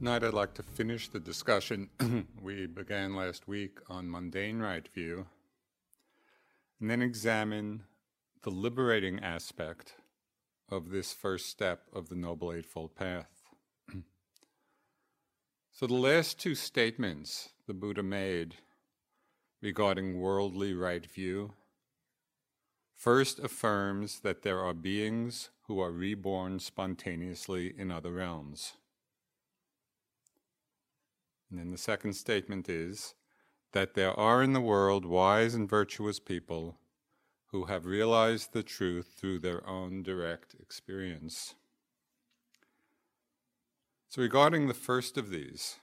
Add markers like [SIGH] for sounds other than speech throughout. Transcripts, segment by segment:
Tonight, I'd like to finish the discussion [CLEARS THROAT] we began last week on mundane right view, and then examine the liberating aspect of this first step of the Noble Eightfold Path. [CLEARS THROAT] so, the last two statements the Buddha made regarding worldly right view first affirms that there are beings who are reborn spontaneously in other realms. And then the second statement is that there are in the world wise and virtuous people who have realized the truth through their own direct experience. So, regarding the first of these,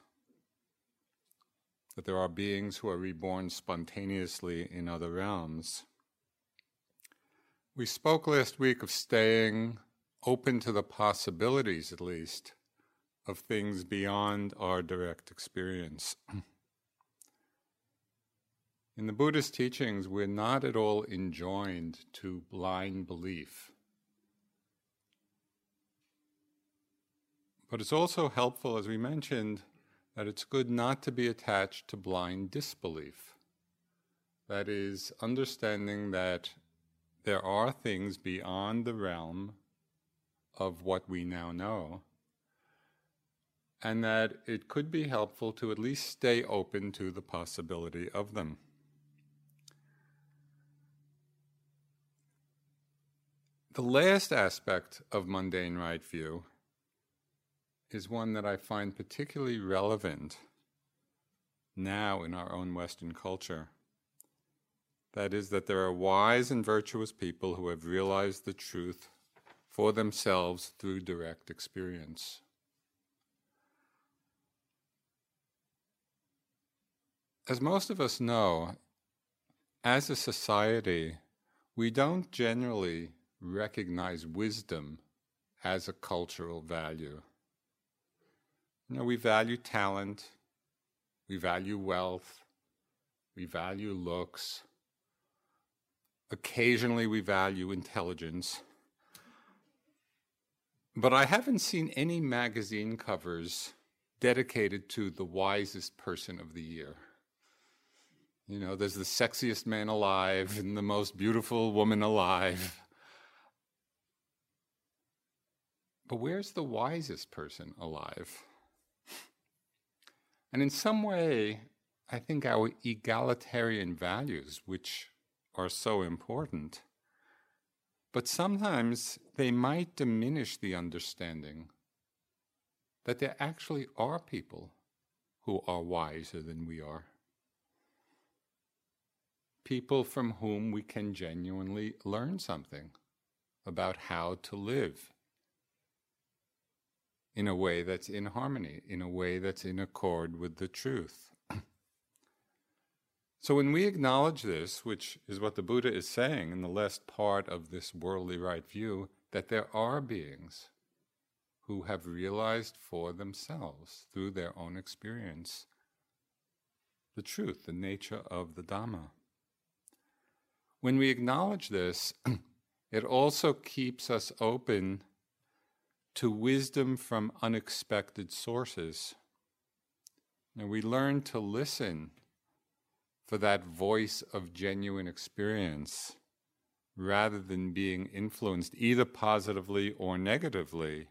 that there are beings who are reborn spontaneously in other realms, we spoke last week of staying open to the possibilities, at least, of things beyond our direct experience. In the Buddhist teachings, we're not at all enjoined to blind belief. But it's also helpful, as we mentioned, that it's good not to be attached to blind disbelief. That is, understanding that there are things beyond the realm of what we now know, and that it could be helpful to at least stay open to the possibility of them. The last aspect of mundane right view is one that I find particularly relevant now in our own Western culture. That is, that there are wise and virtuous people who have realized the truth for themselves through direct experience. As most of us know, as a society, we don't generally recognize wisdom as a cultural value. You know, we value talent, we value wealth, we value looks. Occasionally, we value intelligence. But I haven't seen any magazine covers dedicated to the wisest person of the year. You know, there's the sexiest man alive and the most beautiful woman alive. But where's the wisest person alive? And in some way, I think our egalitarian values, which are so important, but sometimes they might diminish the understanding that there actually are people who are wiser than we are. People from whom we can genuinely learn something about how to live in a way that's in harmony, in a way that's in accord with the truth. [CLEARS THROAT] so, when we acknowledge this, which is what the Buddha is saying in the last part of this worldly right view, that there are beings who have realized for themselves, through their own experience, the truth, the nature of the Dhamma. When we acknowledge this, [CLEARS THROAT] it also keeps us open to wisdom from unexpected sources. And we learn to listen for that voice of genuine experience rather than being influenced either positively or negatively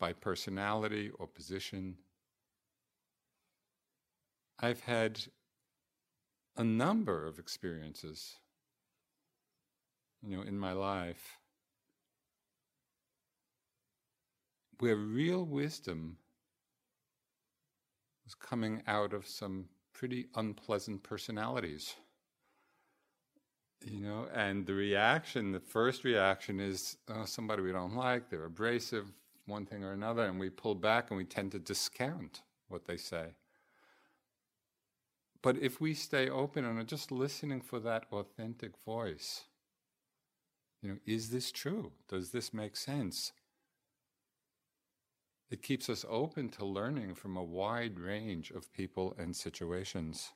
by personality or position. I've had a number of experiences, you know, in my life where real wisdom was coming out of some pretty unpleasant personalities. You know, and the reaction, the first reaction is oh, somebody we don't like, they're abrasive, one thing or another, and we pull back and we tend to discount what they say. But if we stay open and are just listening for that authentic voice, you know, is this true? Does this make sense? It keeps us open to learning from a wide range of people and situations.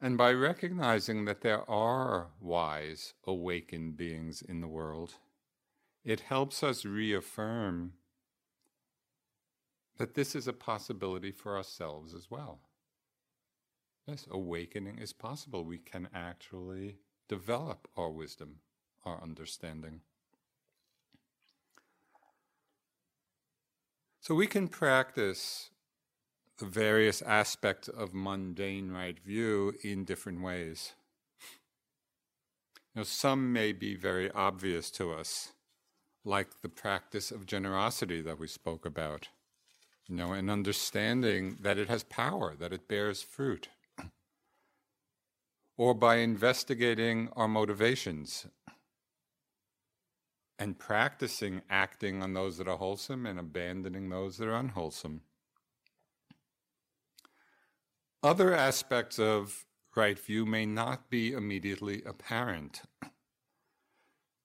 And by recognizing that there are wise, awakened beings in the world, it helps us reaffirm that this is a possibility for ourselves as well. Yes, awakening is possible. We can actually develop our wisdom, our understanding. So we can practice the various aspects of mundane right view in different ways. You know, some may be very obvious to us, like the practice of generosity that we spoke about. You know, and understanding that it has power, that it bears fruit. Or by investigating our motivations and practicing acting on those that are wholesome and abandoning those that are unwholesome. Other aspects of right view may not be immediately apparent.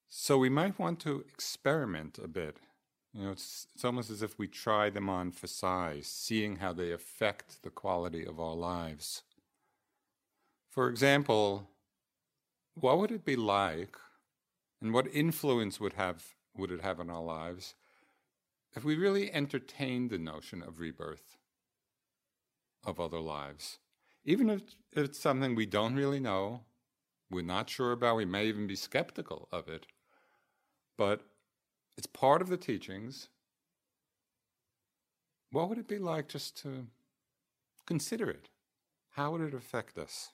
So we might want to experiment a bit. You know, it's, it's almost as if we try them on for size, seeing how they affect the quality of our lives. For example, what would it be like and what influence would have would it have on our lives if we really entertained the notion of rebirth of other lives? Even if it's something we don't really know, we're not sure about, we may even be skeptical of it, but it's part of the teachings. What would it be like just to consider it? How would it affect us?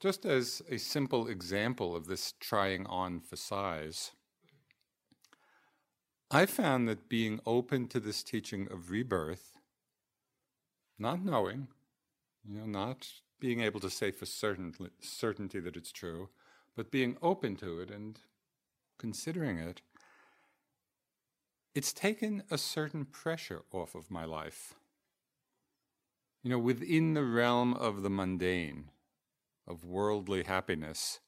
Just as a simple example of this trying on for size, I found that being open to this teaching of rebirth, not knowing, you know, not being able to say for certain, certainty that it's true, but being open to it and considering it, it's taken a certain pressure off of my life. You know, within the realm of the mundane, of worldly happiness,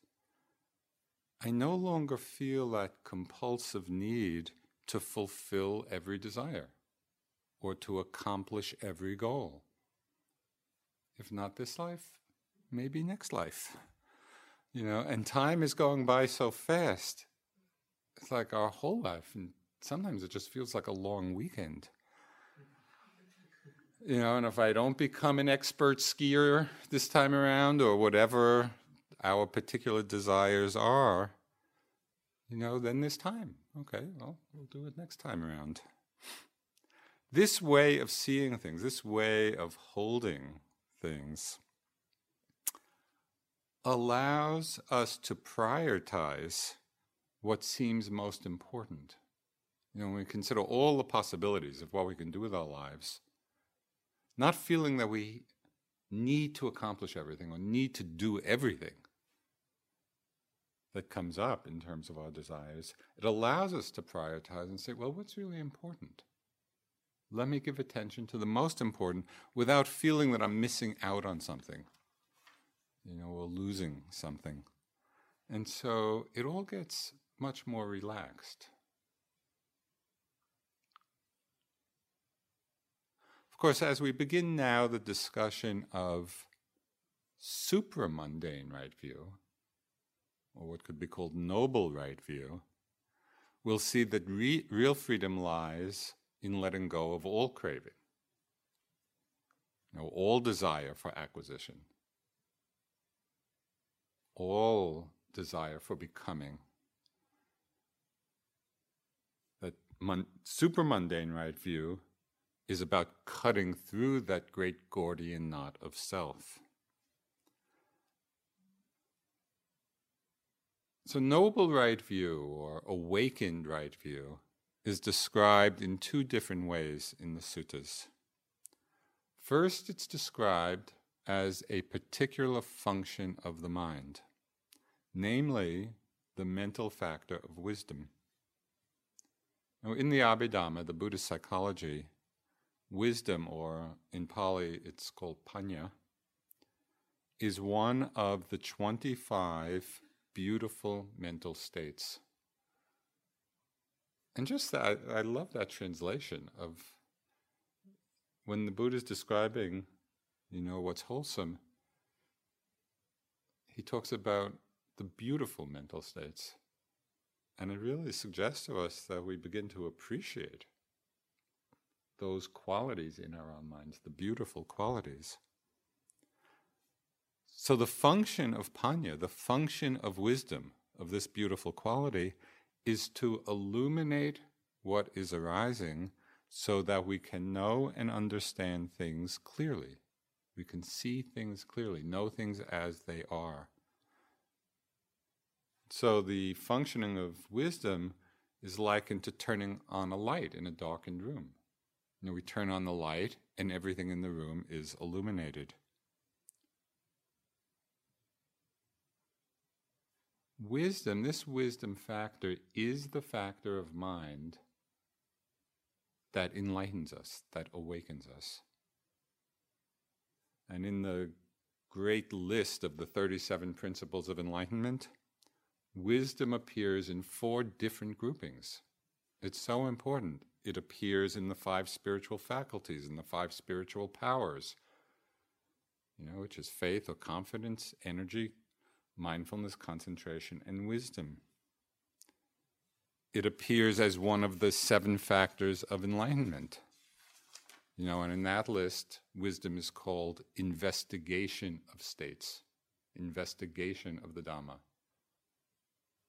I no longer feel that compulsive need to fulfill every desire or to accomplish every goal. If not this life, maybe next life. You know, and time is going by so fast. It's like our whole life and sometimes it just feels like a long weekend. You know, and if I don't become an expert skier this time around or whatever our particular desires are, you know, then there's time. Okay, well, we'll do it next time around. This way of seeing things, this way of holding things, allows us to prioritize what seems most important. You know, when we consider all the possibilities of what we can do with our lives, not feeling that we need to accomplish everything or need to do everything that comes up in terms of our desires, it allows us to prioritize and say, well, what's really important? Let me give attention to the most important without feeling that I'm missing out on something, you know, or losing something. And so it all gets much more relaxed. Course, as we begin now the discussion of supramundane right view, or what could be called noble right view, we'll see that re- real freedom lies in letting go of all craving, you know, all desire for acquisition, all desire for becoming. That mon- super mundane right view is about cutting through that great Gordian knot of self. So, noble right view or awakened right view is described in two different ways in the suttas. First, it's described as a particular function of the mind, namely the mental factor of wisdom. Now, in the Abhidhamma, the Buddhist psychology, wisdom, or in Pali it's called panya, is one of the 25 beautiful mental states and just that, I love that translation of when the Buddha is describing, you know, what's wholesome, he talks about the beautiful mental states. And it really suggests to us that we begin to appreciate those qualities in our own minds, the beautiful qualities. So, the function of panya, the function of wisdom, of this beautiful quality, is to illuminate what is arising so that we can know and understand things clearly. We can see things clearly, know things as they are. So the functioning of wisdom is likened to turning on a light in a darkened room. You know, we turn on the light and everything in the room is illuminated. Wisdom, this wisdom factor, is the factor of mind that enlightens us, that awakens us. And in the great list of the 37 principles of enlightenment, wisdom appears in four different groupings. It's so important. It appears in the five spiritual faculties, in the five spiritual powers, you know, which is faith or confidence, energy, mindfulness, concentration, and wisdom. It appears as one of the seven factors of enlightenment. You know, and in that list, wisdom is called investigation of states, investigation of the Dhamma.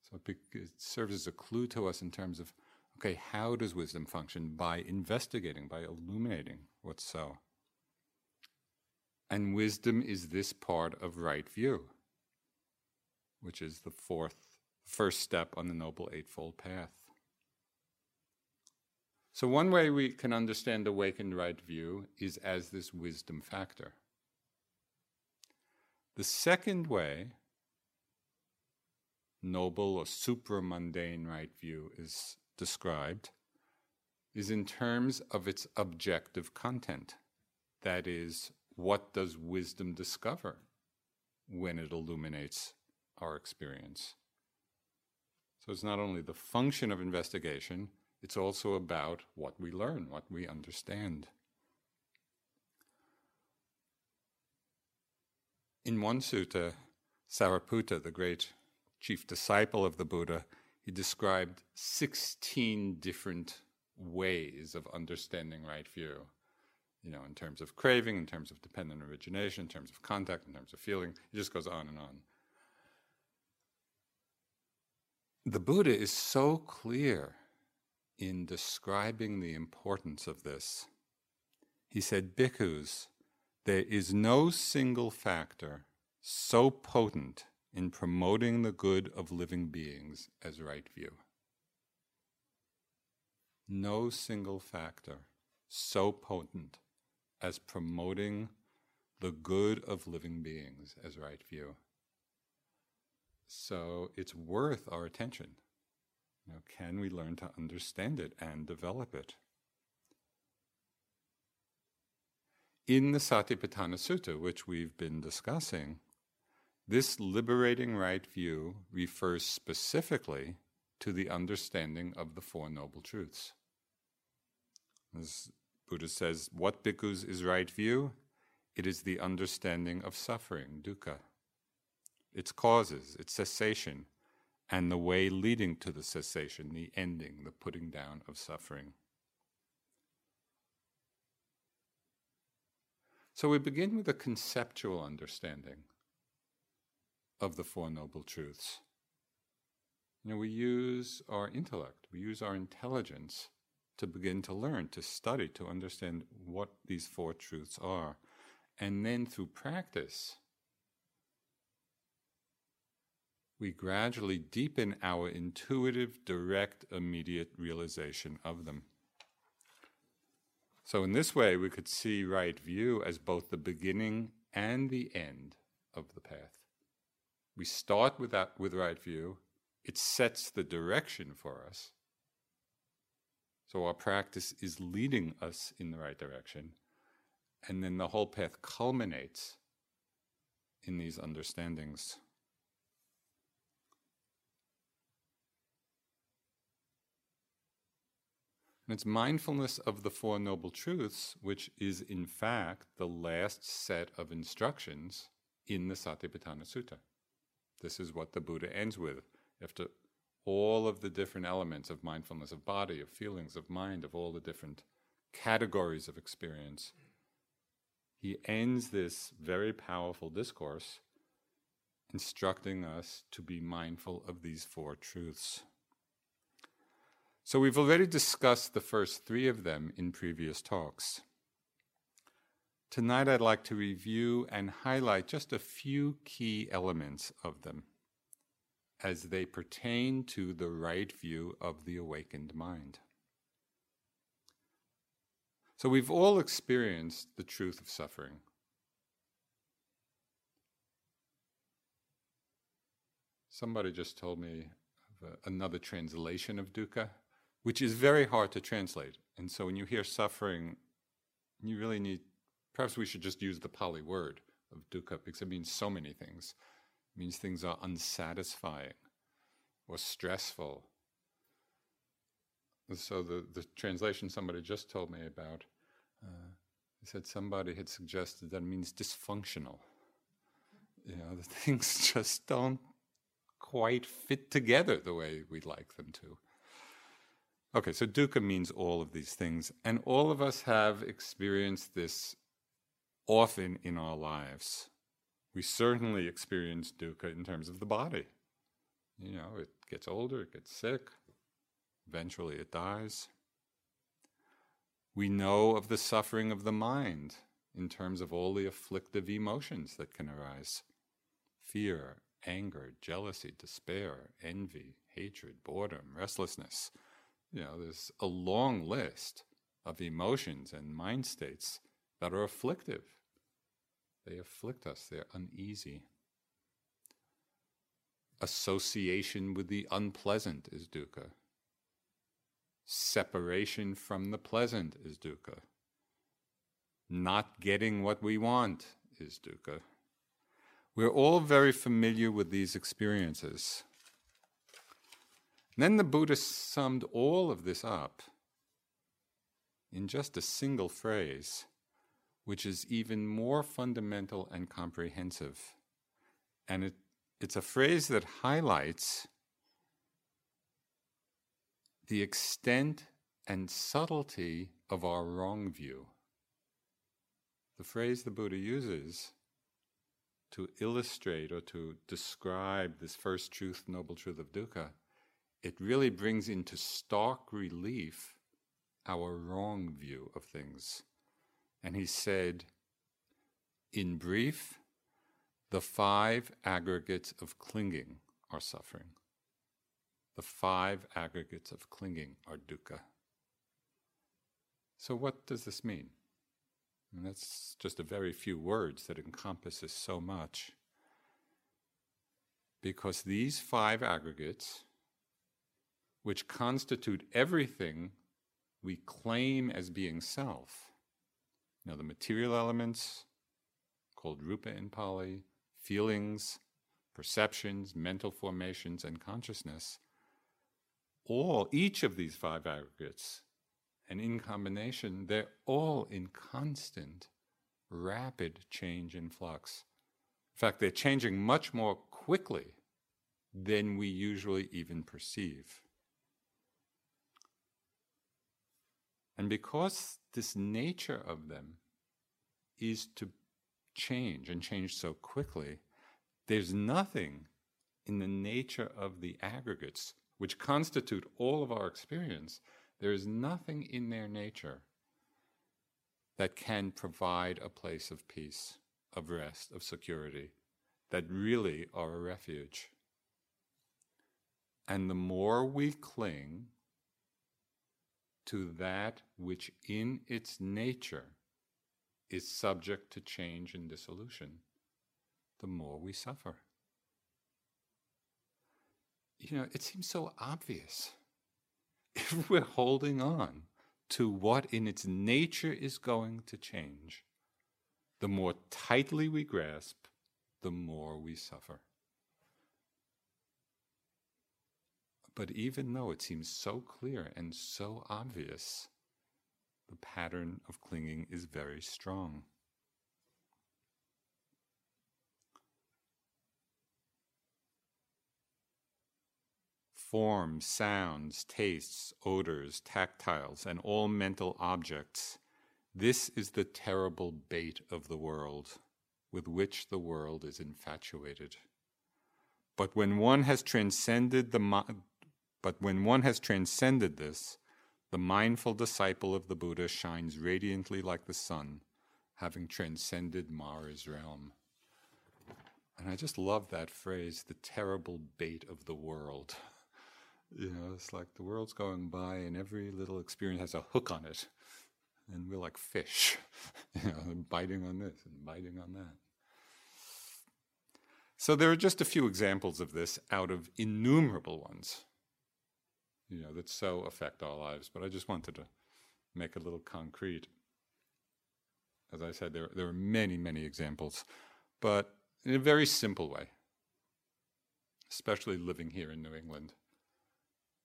So it, it serves as a clue to us in terms of, okay, how does wisdom function? By investigating, by illuminating what's so. And wisdom is this part of right view which is the fourth, first step on the Noble Eightfold Path. So, one way we can understand awakened right view is as this wisdom factor. The second way, noble or supramundane right view, is described, is in terms of its objective content. That is, what does wisdom discover when it illuminates our experience. So it's not only the function of investigation, it's also about what we learn, what we understand. In one sutta, Sariputta, the great chief disciple of the Buddha, he described 16 different ways of understanding right view. You know, in terms of craving, in terms of dependent origination, in terms of contact, in terms of feeling. It just goes on and on. The Buddha is so clear in describing the importance of this. He said, Bhikkhus, there is no single factor so potent in promoting the good of living beings as right view. No single factor so potent as promoting the good of living beings as right view. So it's worth our attention. Know, can we learn to understand it and develop it? In the Satipatthana Sutta, which we've been discussing, this liberating right view refers specifically to the understanding of the Four Noble Truths. As Buddha says, what bhikkhus is right view? It is the understanding of suffering, dukkha, its causes, its cessation, and the way leading to the cessation, the ending, the putting down of suffering. So we begin with a conceptual understanding of the Four Noble Truths. You know, we use our intellect, we use our intelligence to begin to learn, to study, to understand what these four truths are. And then through practice, we gradually deepen our intuitive, direct, immediate realization of them. So, in this way, we could see right view as both the beginning and the end of the path. We start with that with right view. It sets the direction for us. So our practice is leading us in the right direction. And then the whole path culminates in these understandings. And it's mindfulness of the Four Noble Truths, which is in fact the last set of instructions in the Satipatthana Sutta. This is what the Buddha ends with. After all of the different elements of mindfulness of body, of feelings, of mind, of all the different categories of experience, he ends this very powerful discourse instructing us to be mindful of these four truths. So, we've already discussed the first three of them in previous talks. Tonight, I'd like to review and highlight just a few key elements of them as they pertain to the right view of the awakened mind. So, we've all experienced the truth of suffering. Somebody just told me of another translation of dukkha, which is very hard to translate. And so, when you hear suffering, you really need Perhaps we should just use the Pali word of dukkha because it means so many things. It means things are unsatisfying or stressful. So the, the translation somebody just told me about, uh, said somebody had suggested that it means dysfunctional. You know, [LAUGHS] the things just don't quite fit together the way we'd like them to. Okay, so dukkha means all of these things, and all of us have experienced this often in our lives. We certainly experience dukkha in terms of the body. You know, it gets older, it gets sick, eventually it dies. We know of the suffering of the mind in terms of all the afflictive emotions that can arise fear, anger, jealousy, despair, envy, hatred, boredom, restlessness. You know, there's a long list of emotions and mind states that are afflictive. They afflict us, they're uneasy. Association with the unpleasant is dukkha. Separation from the pleasant is dukkha. Not getting what we want is dukkha. We're all very familiar with these experiences. And then the Buddha summed all of this up in just a single phrase which is even more fundamental and comprehensive. And it, it's a phrase that highlights the extent and subtlety of our wrong view. The phrase the Buddha uses to illustrate or to describe this first truth, noble truth of dukkha, it really brings into stark relief our wrong view of things. And he said, in brief, the five aggregates of clinging are suffering. The five aggregates of clinging are dukkha. So, what does this mean? And that's just a very few words that encompasses so much. Because these five aggregates, which constitute everything we claim as being self, now the material elements, called rupa in Pali, feelings, perceptions, mental formations, and consciousness, all, each of these five aggregates and in combination, they're all in constant, rapid change and flux. In fact, they're changing much more quickly than we usually even perceive. And because this nature of them is to change and change so quickly, there's nothing in the nature of the aggregates which constitute all of our experience there is nothing in their nature that can provide a place of peace, of rest, of security, that really are a refuge. And the more we cling to that which in its nature is subject to change and dissolution, the more we suffer. You know, it seems so obvious [LAUGHS] if we're holding on to what in its nature is going to change, the more tightly we grasp, the more we suffer. But even though it seems so clear and so obvious, the pattern of clinging is very strong. forms, sounds, tastes, odors, tactiles, and all mental objects. This is the terrible bait of the world, with which the world is infatuated. But when one has transcended the but when one has transcended this, the mindful disciple of the Buddha shines radiantly like the sun, having transcended Mara's realm. And I just love that phrase, the terrible bait of the world. You know, it's like the world's going by and every little experience has a hook on it. And we're like fish, [LAUGHS] you know, biting on this and biting on that. So there are just a few examples of this out of innumerable ones, you know, that so affect our lives. But I just wanted to make a little concrete. As I said, there, there are many, many examples, but in a very simple way, especially living here in New England.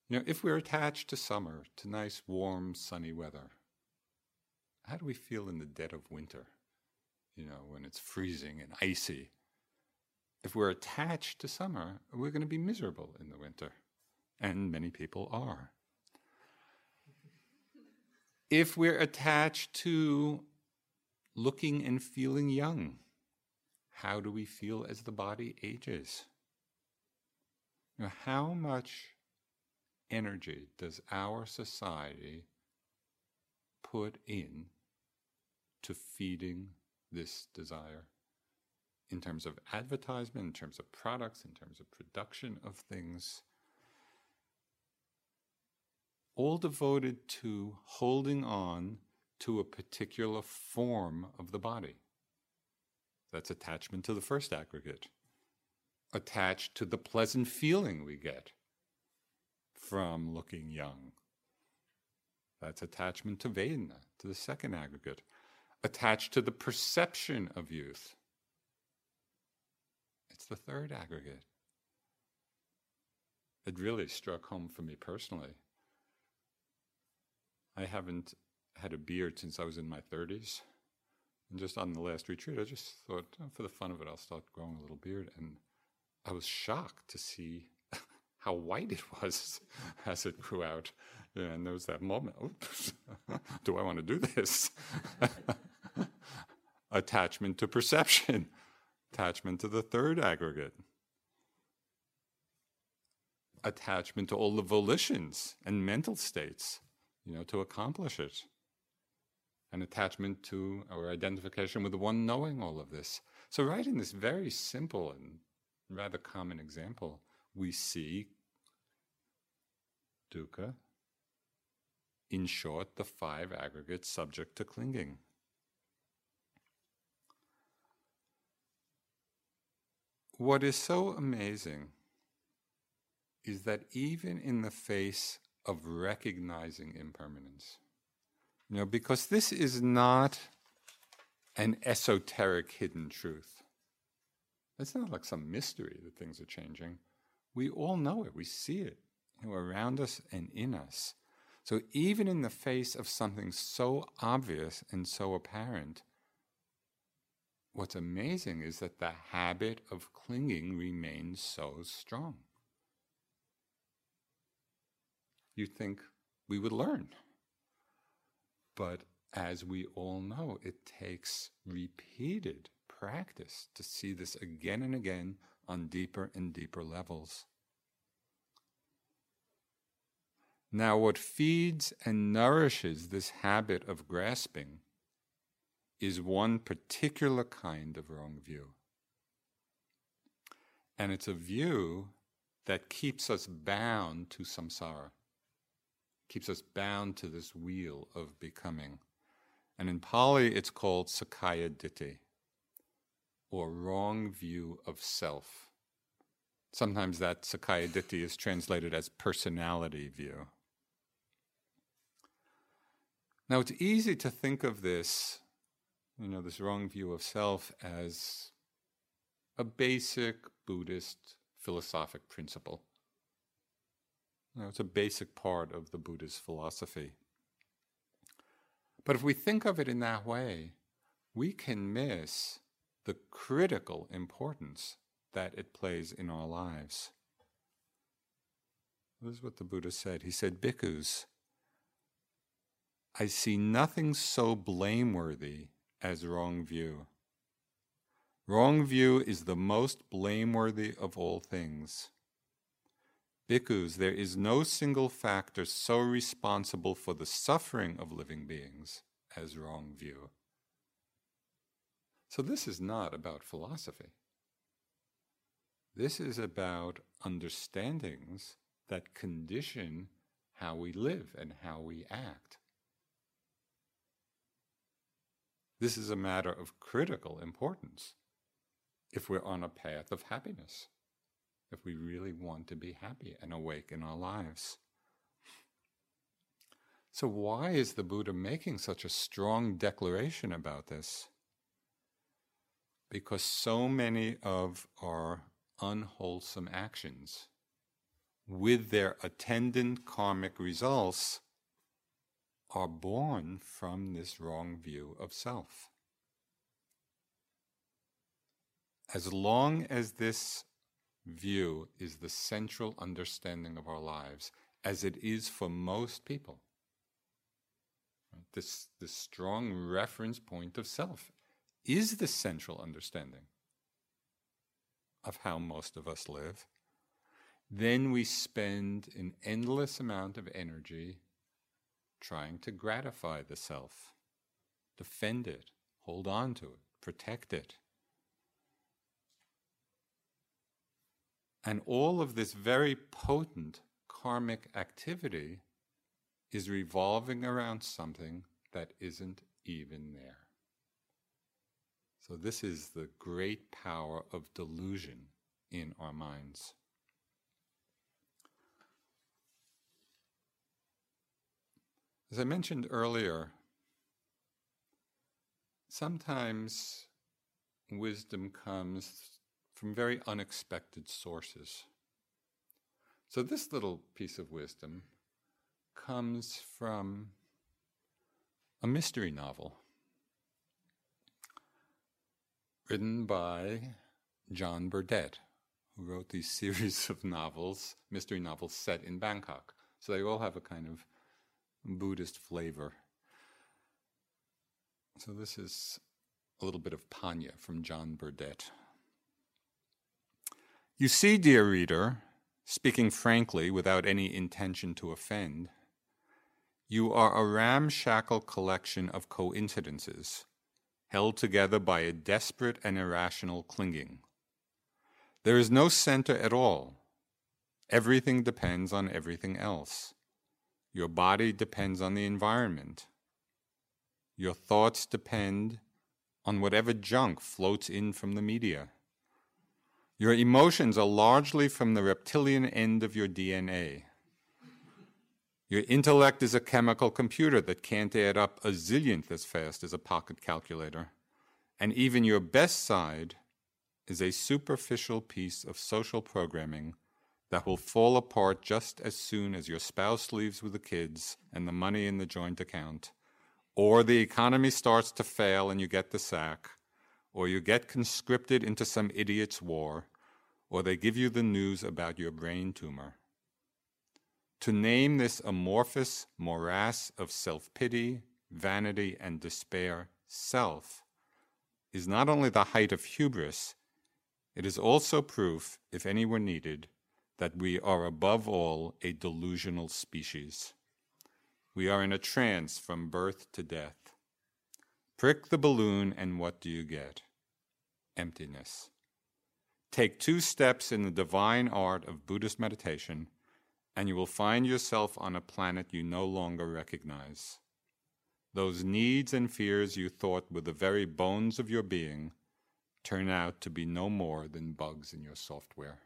You know, if we're attached to summer, to nice, warm, sunny weather, how do we feel in the dead of winter? You know, when it's freezing and icy. If we're attached to summer, we're going to be miserable in the winter. And many people are. If we're attached to looking and feeling young, how do we feel as the body ages? Know, how much energy does our society put in to feeding this desire? In terms of advertisement, in terms of products, in terms of production of things, all devoted to holding on to a particular form of the body. That's attachment to the first aggregate, attached to the pleasant feeling we get from looking young. That's attachment to Vedana, to the second aggregate, attached to the perception of youth. It's the third aggregate. It really struck home for me personally. I haven't had a beard since I was in my 30s. And just on the last retreat, I just thought, oh, for the fun of it, I'll start growing a little beard. And I was shocked to see [LAUGHS] how white it was [LAUGHS] as it grew out. Yeah, and there was that moment oops, [LAUGHS] do I want to do this? Attachment to perception, attachment to the third aggregate, attachment to all the volitions and mental states, you know, to accomplish it. An attachment to or identification with the one knowing all of this. So, right in this very simple and rather common example, we see dukkha, in short, the five aggregates subject to clinging. What is so amazing is that even in the face of recognizing impermanence, you know, because this is not an esoteric hidden truth. It's not like some mystery that things are changing. We all know it, we see it you know, around us and in us. So even in the face of something so obvious and so apparent, what's amazing is that the habit of clinging remains so strong. You'd think we would learn. But as we all know, it takes repeated practice to see this again and again on deeper and deeper levels. Now, what feeds and nourishes this habit of grasping is one particular kind of wrong view. And it's a view that keeps us bound to samsara, keeps us bound to this wheel of becoming. And in Pali, it's called Sakkaya Ditthi, or wrong view of self. Sometimes that Sakkaya Ditthi is translated as personality view. Now, it's easy to think of this, you know, this wrong view of self as a basic Buddhist philosophic principle. You know, it's a basic part of the Buddha's philosophy. But if we think of it in that way, we can miss the critical importance that it plays in our lives. This is what the Buddha said. He said, Bhikkhus, I see nothing so blameworthy as wrong view. Wrong view is the most blameworthy of all things. Bhikkhus, there is no single factor so responsible for the suffering of living beings as wrong view. So, this is not about philosophy. This is about understandings that condition how we live and how we act. This is a matter of critical importance if we're on a path of happiness, if we really want to be happy and awake in our lives. So, why is the Buddha making such a strong declaration about this? Because so many of our unwholesome actions, with their attendant karmic results, are born from this wrong view of self. As long as this view is the central understanding of our lives, as it is for most people, this, this strong reference point of self is the central understanding of how most of us live, then we spend an endless amount of energy trying to gratify the self, defend it, hold on to it, protect it. And all of this very potent karmic activity is revolving around something that isn't even there. So, this is the great power of delusion in our minds. As I mentioned earlier, sometimes wisdom comes from very unexpected sources. So, this little piece of wisdom comes from a mystery novel written by John Burdett, who wrote these [LAUGHS] series of novels, mystery novels set in Bangkok. So they all have a kind of Buddhist flavor. So this is a little bit of Panya from John Burdett. You see, dear reader, speaking frankly without any intention to offend, you are a ramshackle collection of coincidences held together by a desperate and irrational clinging. There is no center at all. Everything depends on everything else. Your body depends on the environment. Your thoughts depend on whatever junk floats in from the media. Your emotions are largely from the reptilian end of your DNA. Your intellect is a chemical computer that can't add up a zillionth as fast as a pocket calculator. And even your best side is a superficial piece of social programming that will fall apart just as soon as your spouse leaves with the kids and the money in the joint account, or the economy starts to fail and you get the sack, or you get conscripted into some idiot's war, or they give you the news about your brain tumor. To name this amorphous morass of self pity, vanity, and despair self is not only the height of hubris, it is also proof, if any were needed, that we are above all a delusional species. We are in a trance from birth to death. Prick the balloon, and what do you get? Emptiness. Take two steps in the divine art of Buddhist meditation, and you will find yourself on a planet you no longer recognize. Those needs and fears you thought were the very bones of your being turn out to be no more than bugs in your software.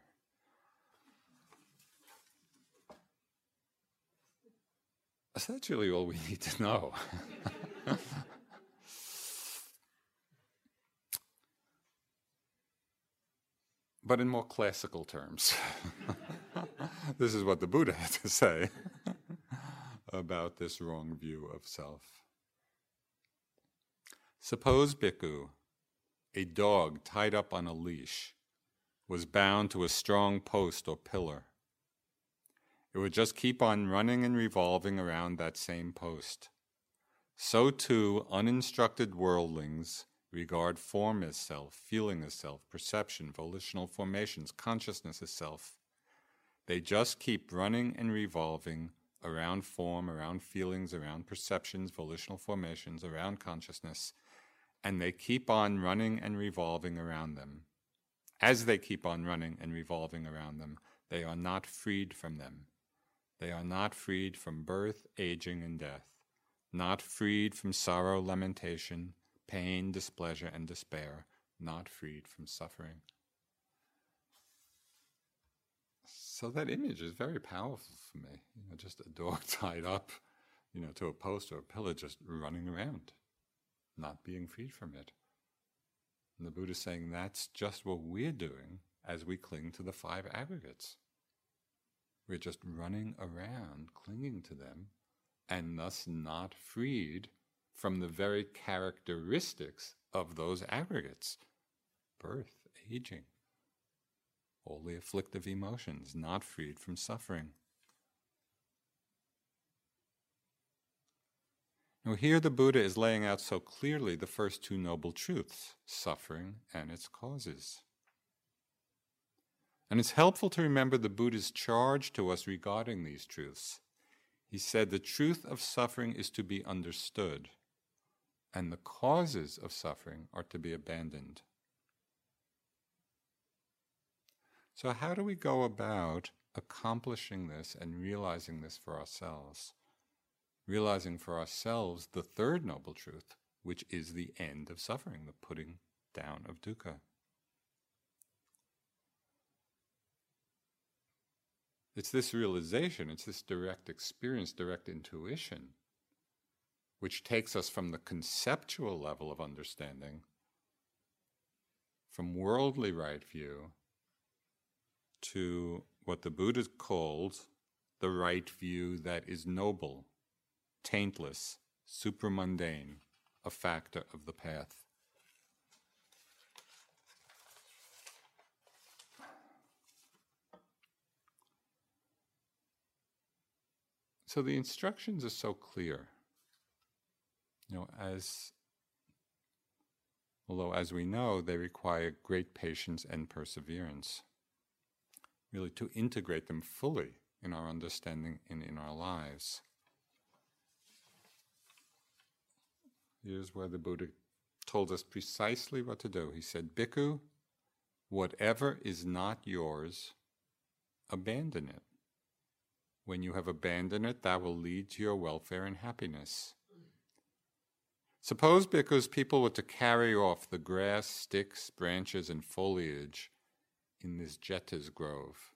So that's really all we need to know. [LAUGHS] but in more classical terms, [LAUGHS] this is what the Buddha had to say [LAUGHS] about this wrong view of self. Suppose, Bhikkhu, a dog tied up on a leash was bound to a strong post or pillar. It would just keep on running and revolving around that same post. So too, uninstructed worldlings regard form as self, feeling as self, perception, volitional formations, consciousness as self. They just keep running and revolving around form, around feelings, around perceptions, volitional formations, around consciousness, and they keep on running and revolving around them. As they keep on running and revolving around them, they are not freed from them. They are not freed from birth, aging, and death, not freed from sorrow, lamentation, pain, displeasure, and despair, not freed from suffering. So that image is very powerful for me. You know, just a dog [LAUGHS] tied up, you know, to a post or a pillar, just running around not being freed from it. And the Buddha is saying that's just what we're doing as we cling to the five aggregates. We're just running around, clinging to them, and thus not freed from the very characteristics of those aggregates birth, aging, all the afflictive emotions, not freed from suffering. Now, here the Buddha is laying out so clearly the first two noble truths suffering and its causes. And it's helpful to remember the Buddha's charge to us regarding these truths. He said the truth of suffering is to be understood, and the causes of suffering are to be abandoned. So, how do we go about accomplishing this and realizing this for ourselves? realizing for ourselves the third noble truth, which is the end of suffering, the putting down of dukkha. It's this realization, it's this direct experience, direct intuition, which takes us from the conceptual level of understanding, from worldly right view, to what the Buddha called the right view that is noble, taintless, supramundane, a factor of the path. So the instructions are so clear. You know, as although as we know, they require great patience and perseverance, really to integrate them fully in our understanding and in our lives. Here's where the Buddha told us precisely what to do. He said, Bhikkhu, whatever is not yours, abandon it. When you have abandoned it, that will lead to your welfare and happiness. Suppose because people were to carry off the grass, sticks, branches, and foliage in this Jeta's grove,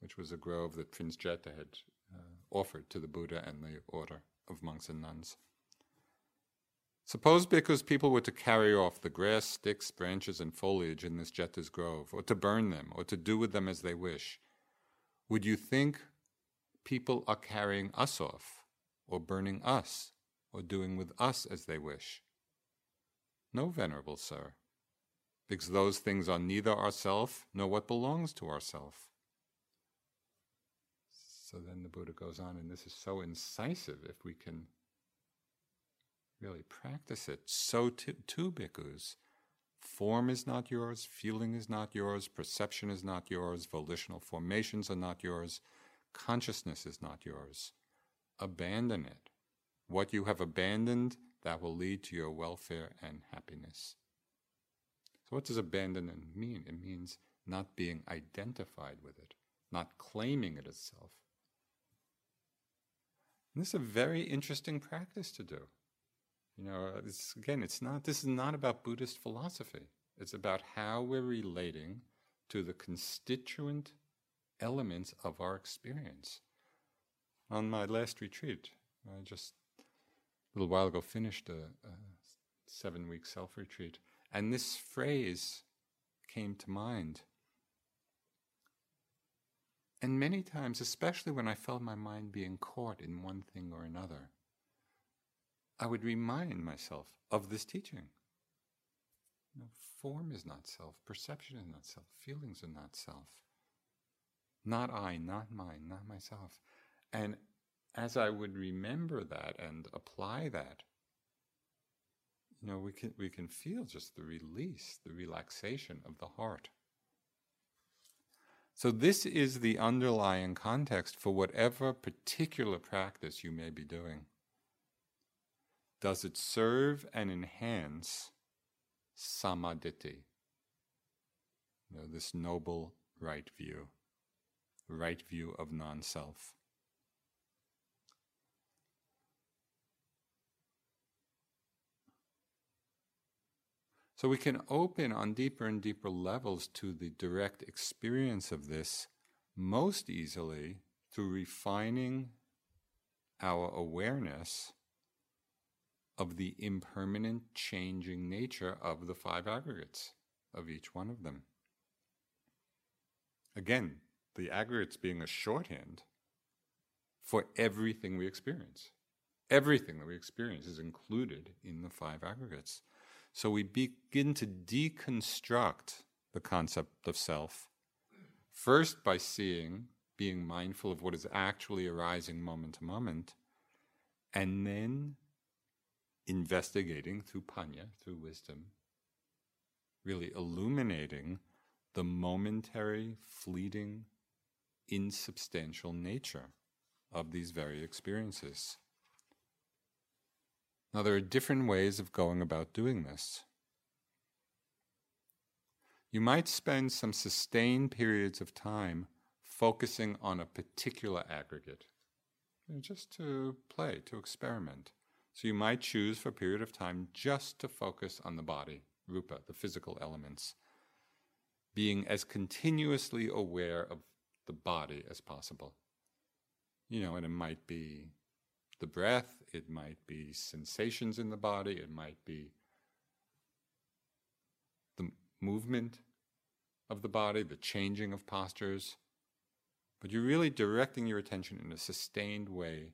which was a grove that Prince Jeta had uh, offered to the Buddha and the order of monks and nuns. Suppose because people were to carry off the grass, sticks, branches, and foliage in this Jeta's grove, or to burn them, or to do with them as they wish, would you think people are carrying us off, or burning us, or doing with us as they wish? No, venerable sir, because those things are neither ourself nor what belongs to ourself. So then the Buddha goes on, and this is so incisive if we can really practice it. So too, too, bhikkhus. Form is not yours, feeling is not yours, perception is not yours, volitional formations are not yours, consciousness is not yours. Abandon it. What you have abandoned, that will lead to your welfare and happiness. So, what does abandonment mean? It means not being identified with it, not claiming it as self. And this is a very interesting practice to do. You know, it's, again, it's not, this is not about Buddhist philosophy. It's about how we're relating to the constituent elements of our experience. On my last retreat, I just little while ago finished a, a seven week self retreat, and this phrase came to mind. And many times, especially when I felt my mind being caught in one thing or another, I would remind myself of this teaching. You know, form is not self, perception is not self, feelings are not self. Not I, not mine, not myself. And as I would remember that and apply that, you know, we can we can feel just the release, the relaxation of the heart. So this is the underlying context for whatever particular practice you may be doing. Does it serve and enhance samma ditthi? You know, this noble right view, right view of non self. So we can open on deeper and deeper levels to the direct experience of this most easily through refining our awareness of the impermanent changing nature of the five aggregates of each one of them. Again, the aggregates being a shorthand for everything we experience. Everything that we experience is included in the five aggregates. So we begin to deconstruct the concept of self, first by seeing, being mindful of what is actually arising moment to moment, and then investigating through panya, through wisdom, really illuminating the momentary, fleeting, insubstantial nature of these very experiences. Now, there are different ways of going about doing this. You might spend some sustained periods of time focusing on a particular aggregate, just to play, to experiment. So you might choose for a period of time just to focus on the body, rupa, the physical elements, being as continuously aware of the body as possible. You know, and it might be the breath, it might be sensations in the body, it might be the movement of the body, the changing of postures. But you're really directing your attention in a sustained way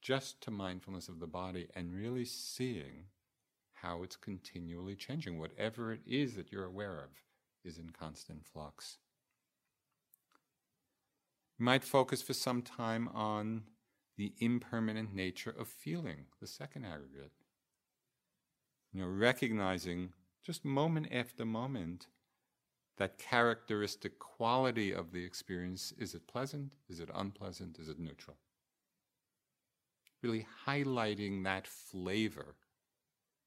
just to mindfulness of the body and really seeing how it's continually changing. Whatever it is that you're aware of is in constant flux. You might focus for some time on the impermanent nature of feeling, the second aggregate. You know, recognizing just moment after moment that characteristic quality of the experience is it pleasant? Is it unpleasant? Is it neutral? Really highlighting that flavor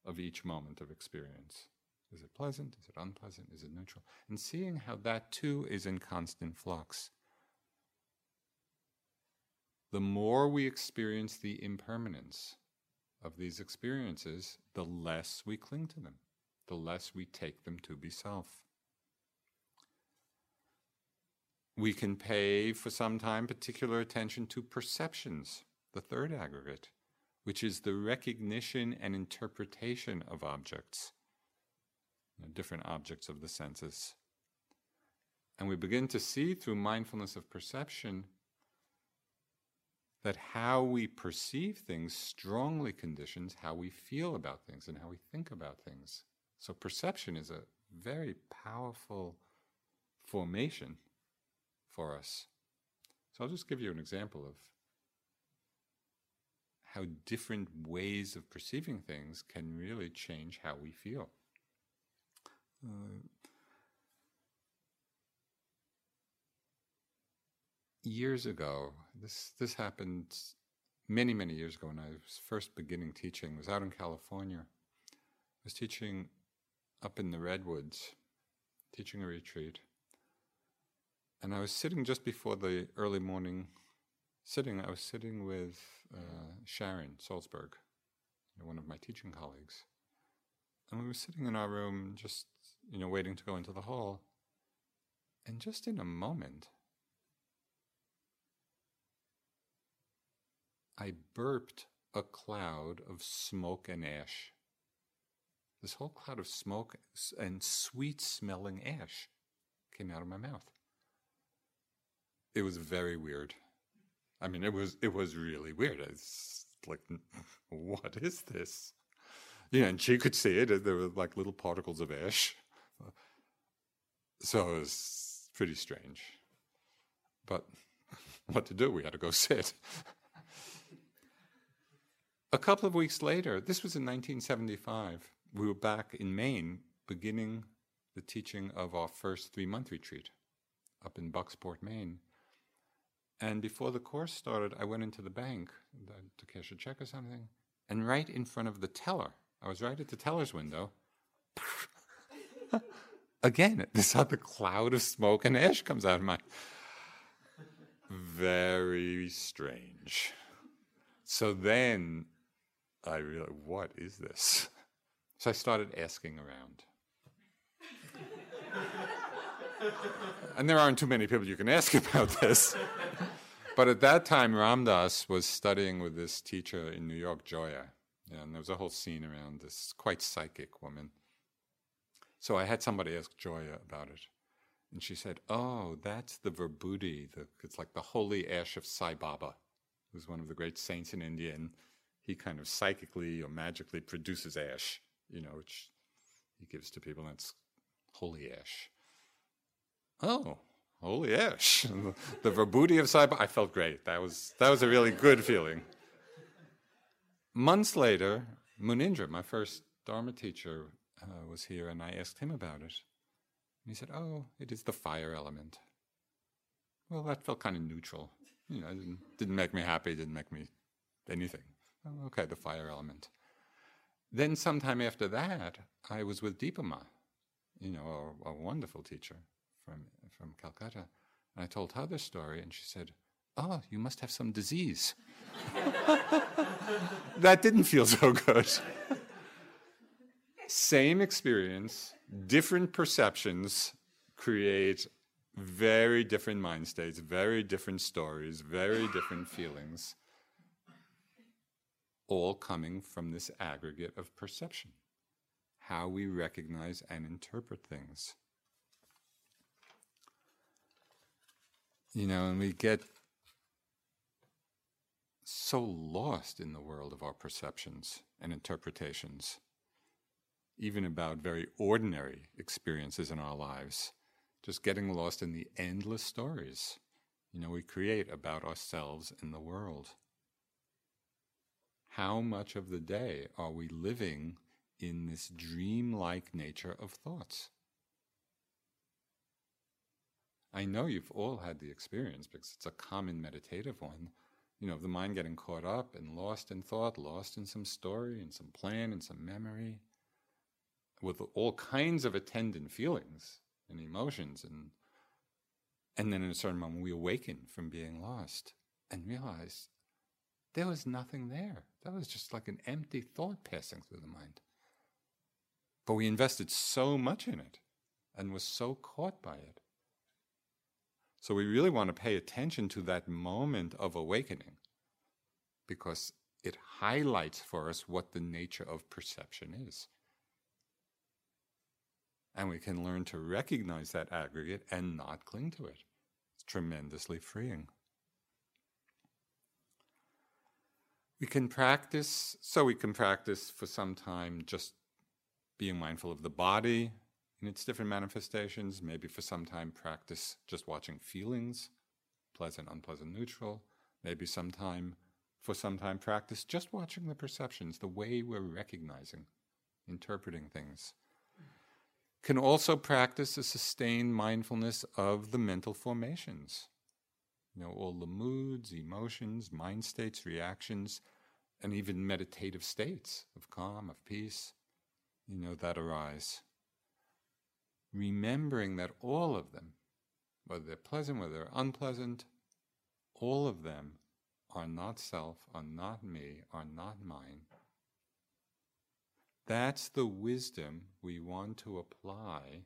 of each moment of experience. Is it pleasant? Is it unpleasant? Is it neutral? And seeing how that too is in constant flux. The more we experience the impermanence of these experiences, the less we cling to them, the less we take them to be self. We can pay for some time particular attention to perceptions, the third aggregate, which is the recognition and interpretation of objects, different objects of the senses. And we begin to see through mindfulness of perception that how we perceive things strongly conditions how we feel about things and how we think about things. So, perception is a very powerful formation for us. So I'll just give you an example of how different ways of perceiving things can really change how we feel. Uh, years ago, this this happened many many years ago when I was first beginning teaching. I was out in California. I was teaching up in the redwoods, teaching a retreat, and I was sitting just before the early morning sitting. I was sitting with uh, Sharon Salzberg, one of my teaching colleagues, and we were sitting in our room, just you know, waiting to go into the hall. And just in a moment, I burped a cloud of smoke and ash. This whole cloud of smoke and sweet smelling ash came out of my mouth it was very weird. I mean, it was it was really weird. It's like, [LAUGHS] what is this? Yeah, and she could see it. There were like little particles of ash. So it was pretty strange. But [LAUGHS] what to do? We had to go [LAUGHS] sit. A couple of weeks later, this was in 1975, we were back in Maine beginning the teaching of our first three month retreat up in Bucksport, Maine. And before the course started, I went into the bank to cash a check or something. And right in front of the teller, I was right at the teller's window. [LAUGHS] Again, this other cloud of smoke and ash comes out of my. Very strange. So then I realized, what is this? So I started asking around. and there aren't too many people you can ask [LAUGHS] about this. but at that time, Ram Dass was studying with this teacher in New York, Joya. And there was a whole scene around this quite psychic woman. So I had somebody ask Joya about it. And she said, Oh, that's the Vibhuti. The, it's like the holy ash of Sai Baba, who's one of the great saints in India. And he kind of psychically or magically produces ash, you know, which he gives to people. It's holy ash oh, holy ash, [LAUGHS] the Vibhuti of Sai Baba. I felt great. That was, that was a really good feeling. Months later, Munindra, my first Dharma teacher, uh, was here, and I asked him about it. And he said, Oh, it is the fire element. Well, that felt kind of neutral. You know, didn't, didn't make me happy, didn't make me anything. Oh, okay, the fire element. Then, sometime after that, I was with Dipa Ma, you know, a, a wonderful teacher from, from Calcutta. And I told her the story, and she said, Oh, you must have some disease. [LAUGHS] that didn't feel so good. Same experience, different perceptions create very different mind states, very different stories, very different feelings, all coming from this aggregate of perception, how we recognize and interpret things. You know, and we get so lost in the world of our perceptions and interpretations, even about very ordinary experiences in our lives, just getting lost in the endless stories, you know, we create about ourselves and the world. How much of the day are we living in this dream-like nature of thoughts? I know you've all had the experience because it's a common meditative one. You know, of the mind getting caught up and lost in thought, lost in some story and some plan and some memory, with all kinds of attendant feelings and emotions and and then in a certain moment we awaken from being lost and realize there was nothing there. That was just like an empty thought passing through the mind. But we invested so much in it and was so caught by it. So we really want to pay attention to that moment of awakening because it highlights for us what the nature of perception is. And we can learn to recognize that aggregate and not cling to it. It's tremendously freeing. We can practice, so we can practice for some time just being mindful of the body in its different manifestations. Maybe for some time practice just watching feelings, pleasant, unpleasant, neutral. Maybe sometime for some time practice just watching the perceptions, the way we're recognizing, interpreting things. Can also practice a sustained mindfulness of the mental formations. You know, all the moods, emotions, mind states, reactions, and even meditative states of calm, of peace, you know, that arise remembering that all of them, whether they're pleasant, whether they're unpleasant, all of them are not self, are not me, are not mine. That's the wisdom we want to apply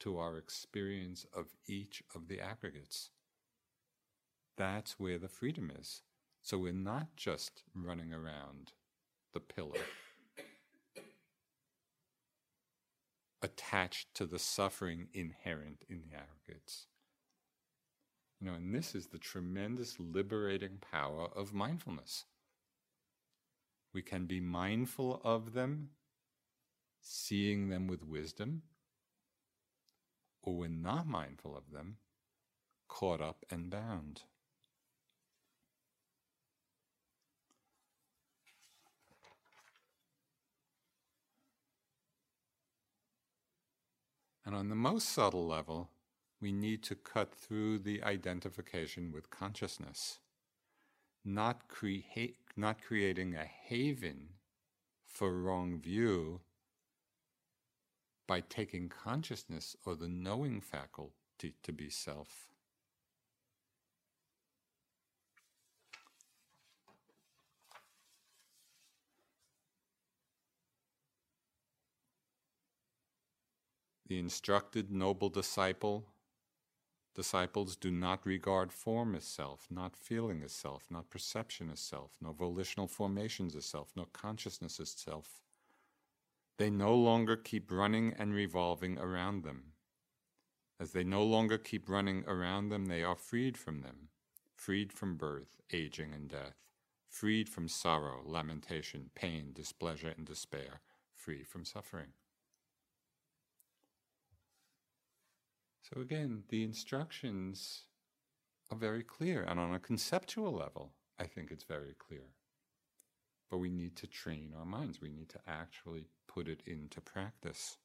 to our experience of each of the aggregates. That's where the freedom is. So we're not just running around the pillar attached to the suffering inherent in the aggregates. You know, and this is the tremendous liberating power of mindfulness. We can be mindful of them, seeing them with wisdom, or we're not mindful of them, caught up and bound. And on the most subtle level, we need to cut through the identification with consciousness, not, not creating a haven for wrong view by taking consciousness or the knowing faculty to be self. The instructed noble disciple. Disciples do not regard form as self, not feeling as self, not perception as self, no volitional formations as self, no consciousness as self. They no longer keep running and revolving around them. As they no longer keep running around them, they are freed from them, freed from birth, aging, and death, freed from sorrow, lamentation, pain, displeasure, and despair, free from suffering. So again, the instructions are very clear, and on a conceptual level, I think it's very clear. But we need to train our minds, we need to actually put it into practice.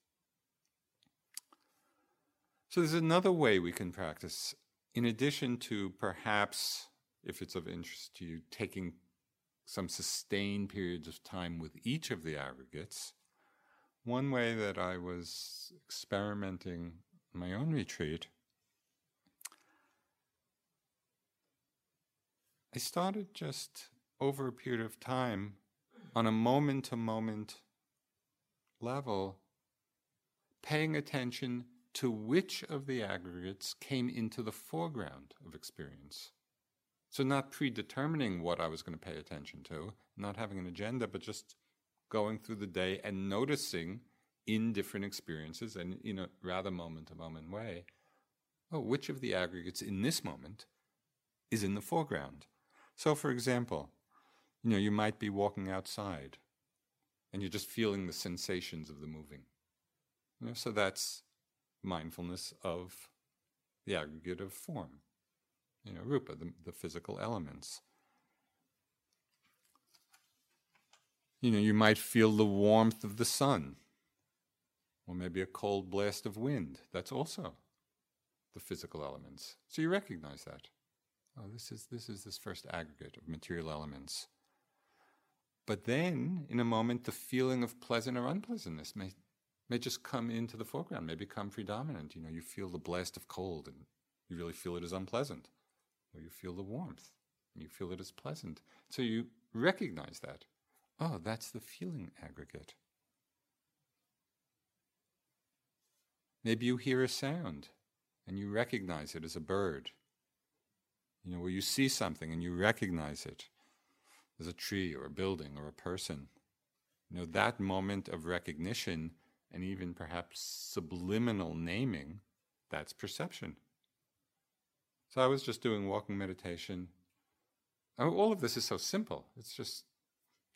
So there's another way we can practice, in addition to perhaps, if it's of interest to you, taking some sustained periods of time with each of the aggregates. One way that I was experimenting my own retreat, I started just over a period of time on a moment to moment level, paying attention to which of the aggregates came into the foreground of experience. So, not predetermining what I was going to pay attention to, not having an agenda, but just going through the day and noticing in different experiences and in a rather moment to moment way, oh, which of the aggregates in this moment is in the foreground? So, for example, you know, you might be walking outside and you're just feeling the sensations of the moving. You know, so that's mindfulness of the aggregate of form, you know, rupa, the, the physical elements. You know, you might feel the warmth of the sun, or maybe a cold blast of wind. That's also the physical elements. So you recognize that. Oh, this is this is this first aggregate of material elements. But then, in a moment, the feeling of pleasant or unpleasantness may may just come into the foreground, may become predominant. You know, you feel the blast of cold and you really feel it as unpleasant. Or you feel the warmth and you feel it as pleasant. So you recognize that. Oh, that's the feeling aggregate. Maybe you hear a sound and you recognize it as a bird. You know, where you see something and you recognize it as a tree or a building or a person. You know, that moment of recognition and even perhaps subliminal naming, that's perception. So I was just doing walking meditation. Oh, all of this is so simple. It's just,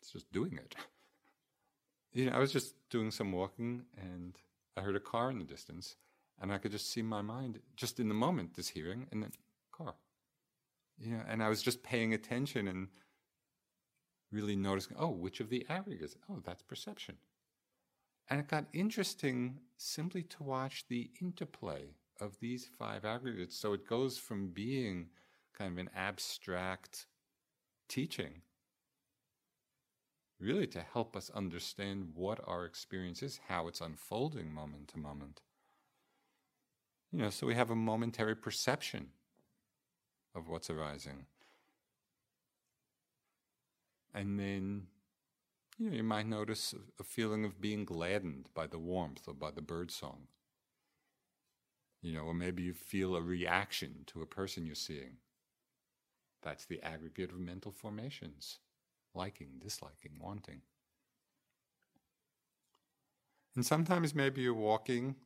it's just doing it. [LAUGHS] you know, I was just doing some walking, and I heard a car in the distance, and I could just see my mind just in the moment, this hearing, and then car. You know, and I was just paying attention and really noticing. Oh, which of the aggregates? Oh, that's perception. And it got interesting simply to watch the interplay of these five aggregates. So it goes from being kind of an abstract teaching, really to help us understand what our experience is, how it's unfolding moment to moment. You know, so we have a momentary perception of what's arising. And then you know, you might notice a feeling of being gladdened by the warmth or by the bird song. You know, or maybe you feel a reaction to a person you're seeing. That's the aggregate of mental formations liking, disliking, wanting. And sometimes maybe you're walking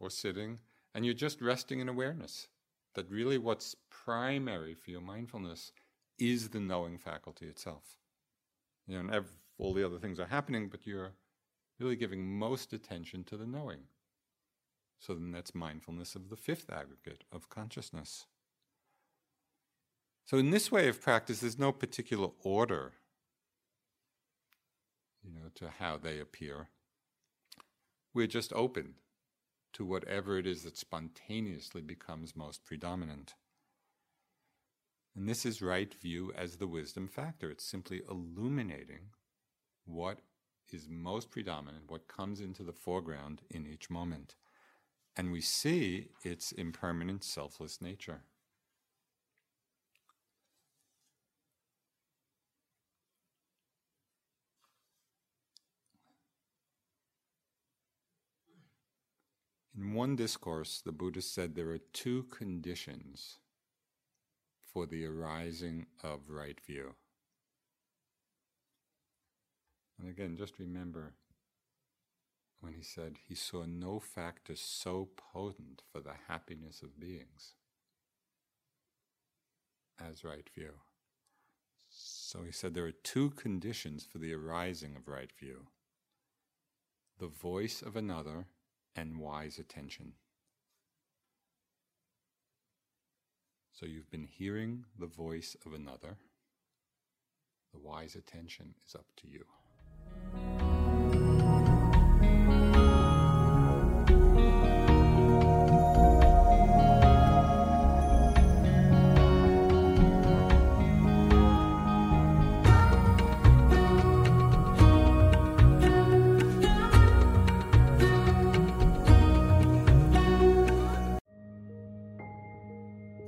or sitting and you're just resting in awareness that really what's primary for your mindfulness is the knowing faculty itself. You know, and all the other things are happening, but you're really giving most attention to the knowing. So then that's mindfulness of the fifth aggregate of consciousness. So in this way of practice, there's no particular order, you know, to how they appear. We're just open to whatever it is that spontaneously becomes most predominant. And this is right view as the wisdom factor. It's simply illuminating what is most predominant, what comes into the foreground in each moment. And we see its impermanent, selfless nature. In one discourse, the Buddha said there are two conditions for the arising of right view. And again, just remember when he said he saw no factor so potent for the happiness of beings as right view. So he said there are two conditions for the arising of right view the voice of another and wise attention. So you've been hearing the voice of another. The wise attention is up to you.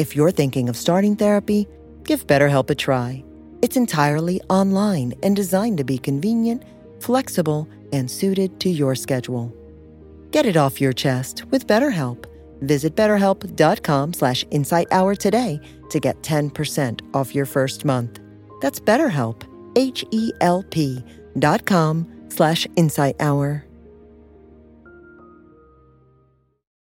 If you're thinking of starting therapy, give BetterHelp a try. It's entirely online and designed to be convenient, flexible, and suited to your schedule. Get it off your chest with BetterHelp. Visit betterhelp.com slash insighthour today to get 10% off your first month. That's betterhelp, H-E-L-P dot com slash insight hour.